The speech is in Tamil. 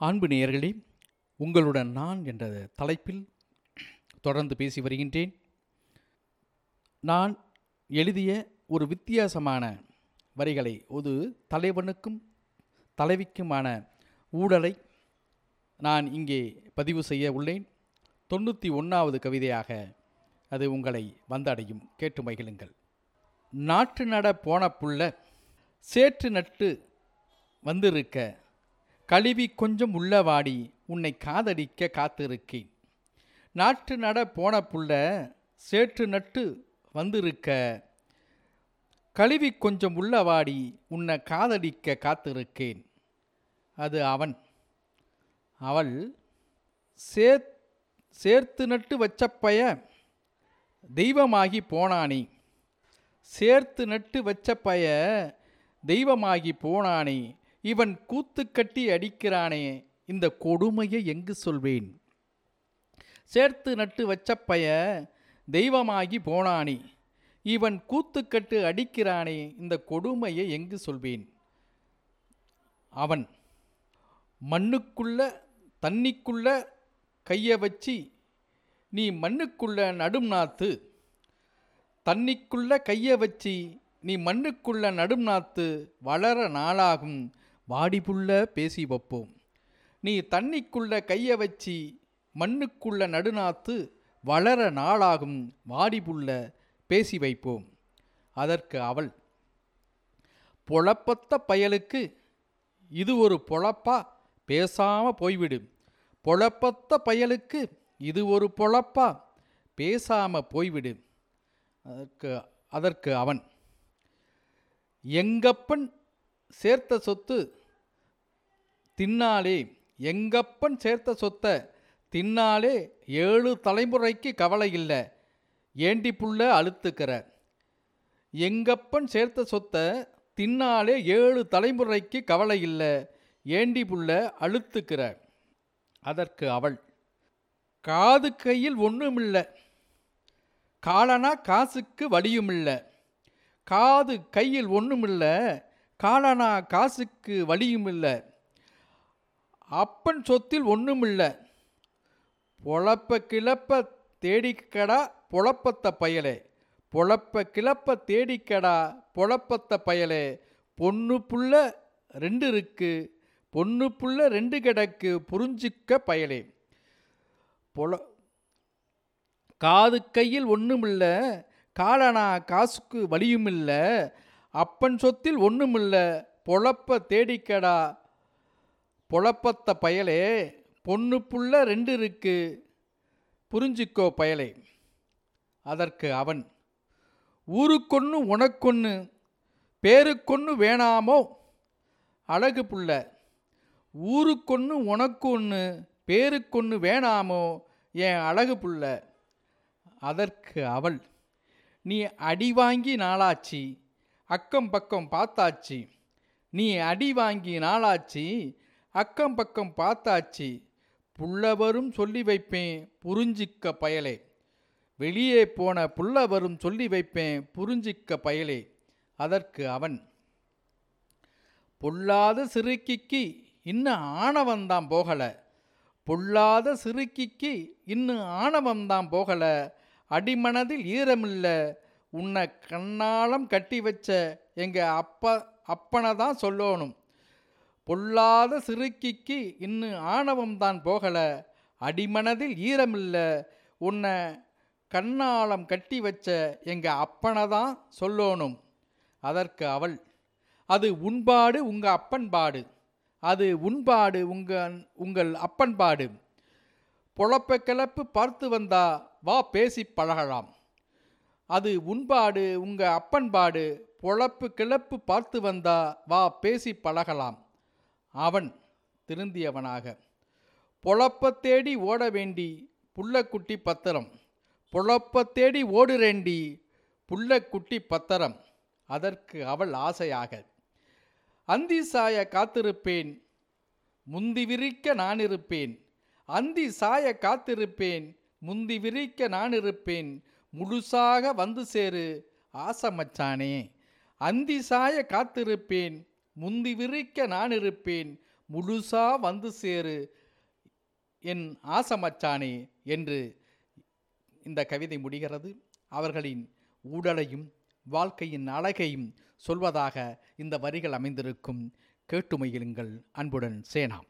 அன்பு நேயர்களே உங்களுடன் நான் என்ற தலைப்பில் தொடர்ந்து பேசி வருகின்றேன். நான் எழுதிய ஒரு வித்தியாசமான வரிகளை ஒரு தலைவனுக்கும் தலைவிக்குமான ஊழலை நான் இங்கே பதிவு செய்ய உள்ளேன். தொண்ணூற்றி ஒன்றாவது கவிதையாக அது உங்களை வந்தடையும். கேட்டு மகிழுங்கள். நாட்டு நட போன புள்ள சேற்று நட்டு வந்திருக்க கழுவி கொஞ்சம் உள்ளவாடி உன்னை காதடிக்க காத்திருக்கேன். நாற்று நட போன புள்ள சேற்று நட்டு வந்திருக்க. கழுவி கொஞ்சம் உள்ளவாடி உன்னை காதடிக்க காத்திருக்கேன். அது அவன். அவள் சே சேர்த்து நட்டு வச்ச பய தெய்வமாகி போனானே. சேர்த்து நட்டு வச்ச பய தெய்வமாகி போனானே. இவன் கூத்து கட்டி அடிக்கிறானே இந்த கொடுமையை எங்கு சொல்வேன்? சேர்த்து நட்டு வச்ச பய தெய்வமாகி போனானே இவன் கூத்துக்கட்டு அடிக்கிறானே இந்த கொடுமையை எங்கு சொல்வேன்? அவன் மண்ணுக்குள்ள தண்ணிக்குள்ள கையை வச்சு நீ மண்ணுக்குள்ள நடும் நாத்து தண்ணிக்குள்ள கையை வச்சு நீ மண்ணுக்குள்ள நடும் நாத்து வளர நாளாகும் வாடிபுள்ள பேசி வைப்போம். நீ தண்ணிக்குள்ள கையை வச்சு மண்ணுக்குள்ள நடுநாத்து வளர நாளாகும் வாடிபுள்ள பேசி வைப்போம். அதற்கு அவள் பொழப்பத்த பயலுக்கு இது ஒரு பொழப்பா? பேசாம போய்விடு. பொழப்பத்த பயலுக்கு இது ஒரு பொழப்பா? பேசாம போய்விடு. அதற்கு அதற்கு அவன் எங்கப்பன் சேர்த்த சொத்து தின்னாலே எங்கப்பன் சேர்த்த சொத்தை தின்னாலே ஏழு தலைமுறைக்கு கவலை இல்லை ஏண்டி புள்ள அழுத்துக்கிற? எங்கப்பன் சேர்த்த சொத்தை தின்னாலே ஏழு தலைமுறைக்கு கவலை இல்லை ஏண்டி புள்ள அழுத்துக்கிற? அதற்கு அவள் காது கையில் ஒன்றுமில்லை காலனா காசுக்கு வழியுமில்லை காது கையில் ஒன்றுமில்லை காலனா காசுக்கு வழியுமில்லை அப்பன் சொத்தில் ஒன்றுமில்ல பொழப்ப கிளப்ப தேடிக்கடா பொழப்பத்த பயலே. பொழப்ப கிளப்ப தேடிக்கடா பொழப்பத்த பயலே. பொண்ணு புள்ள ரெண்டு இருக்கு. பொண்ணு புள்ள ரெண்டு கிடக்கு புரிஞ்சிக்க பயலே. பொல காது கையில் ஒன்றுமில்ல காலனா காசுக்கு வழியுமில்ல அப்பன் சொத்தில் ஒன்றுமில்ல பொழப்ப தேடிக்கடா பொழப்பத்த பயலே பொண்ணு புள்ள ரெண்டு இருக்கு. புரிஞ்சுக்கோ பயலே. அதற்கு அவன் ஊருக்கொன்று உனக்கொன்று பேருக்கொன்று வேணாமோ? அழகு புள்ள ஊருக்கொன்று உனக்கு ஒன்று பேருக்கொன்று வேணாமோ? என் அழகு புள்ள. அதற்கு அவள் நீ அடி வாங்கி நாளாச்சு அக்கம் பக்கம் பார்த்தாச்சு நீ அடி வாங்கி நாளாச்சு அக்கம் பக்கம் பார்த்தாச்சு. புள்ளவரும் சொல்லி வைப்பேன் புரிஞ்சிக்க பயலே. வெளியே போன புள்ளவரும் சொல்லி வைப்பேன் புரிஞ்சிக்க பயலே. அதற்கு அவன் பொல்லாத சிறுக்கிக்கு இன்னும் ஆணவந்தான் போகல. பொல்லாத சிறுக்கிக்கு இன்னும் ஆணவந்தான் போகல. அடிமனதில் ஈரமில்ல. உன்னை கண்ணாலம் கட்டி வச்ச எங்க அப்பா அப்பனை தான் சொல்லணும். பொல்லாத சிறுக்கிக்கு இன்னும் ஆணவம் தான் போகல. அடிமனதில் ஈரமில்ல. உன்னை கண்ணாலம் கட்டி வச்ச எங்கள் அப்பனை தான் சொல்லணும். அதற்கு அவள் அது உண்பாடு உங்கள் அப்பன்பாடு. அது உண்பாடு உங்கள் உங்கள் அப்பன்பாடு. பொழப்ப கிளப்பு பார்த்து வந்தா வா பேசி பழகலாம். அது உண்பாடு உங்கள் அப்பன்பாடு. பொழப்பு கிளப்பு பார்த்து வந்தா வா பேசி பழகலாம். அவன் திருந்தியவனாக. பொழப்ப தேடி ஓட வேண்டி புள்ளக்குட்டி பத்திரம். பொழப்ப தேடி ஓடுறேண்டி புள்ளக்குட்டி பத்திரம். அதற்கு அவள் ஆசையாக அந்தி சாய காத்திருப்பேன் முந்தி விரிக்க நான் இருப்பேன் அந்தி சாய காத்திருப்பேன் முந்தி விரிக்க நான் இருப்பேன் முழுசாக வந்து சேரு ஆசை மச்சானே அந்தி சாய காத்திருப்பேன் முந்தி விரிக்க நான் இருப்பேன். முழுசா வந்து சேரு. என் ஆசமச்சானே என்று இந்த கவிதை முடிகிறது. அவர்களின் ஊடலையும் வாழ்க்கையின் அழகையும் சொல்வதாக இந்த வரிகள் அமைந்திருக்கும். கேட்டுமையிலுங்கள் அன்புடன் சேனாம்.